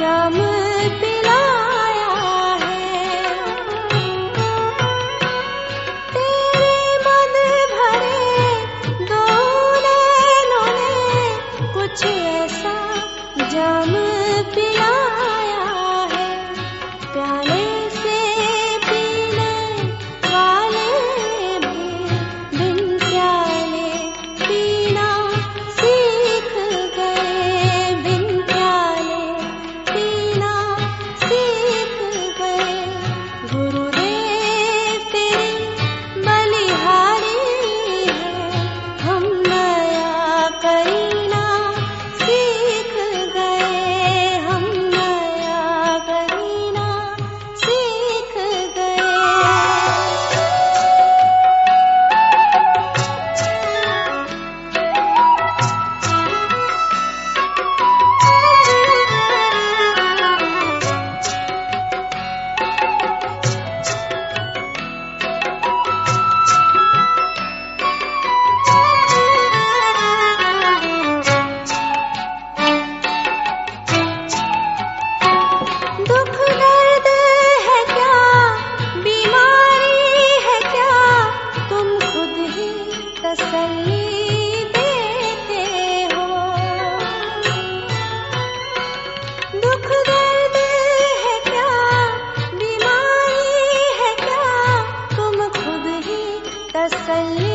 jamu तसल्ली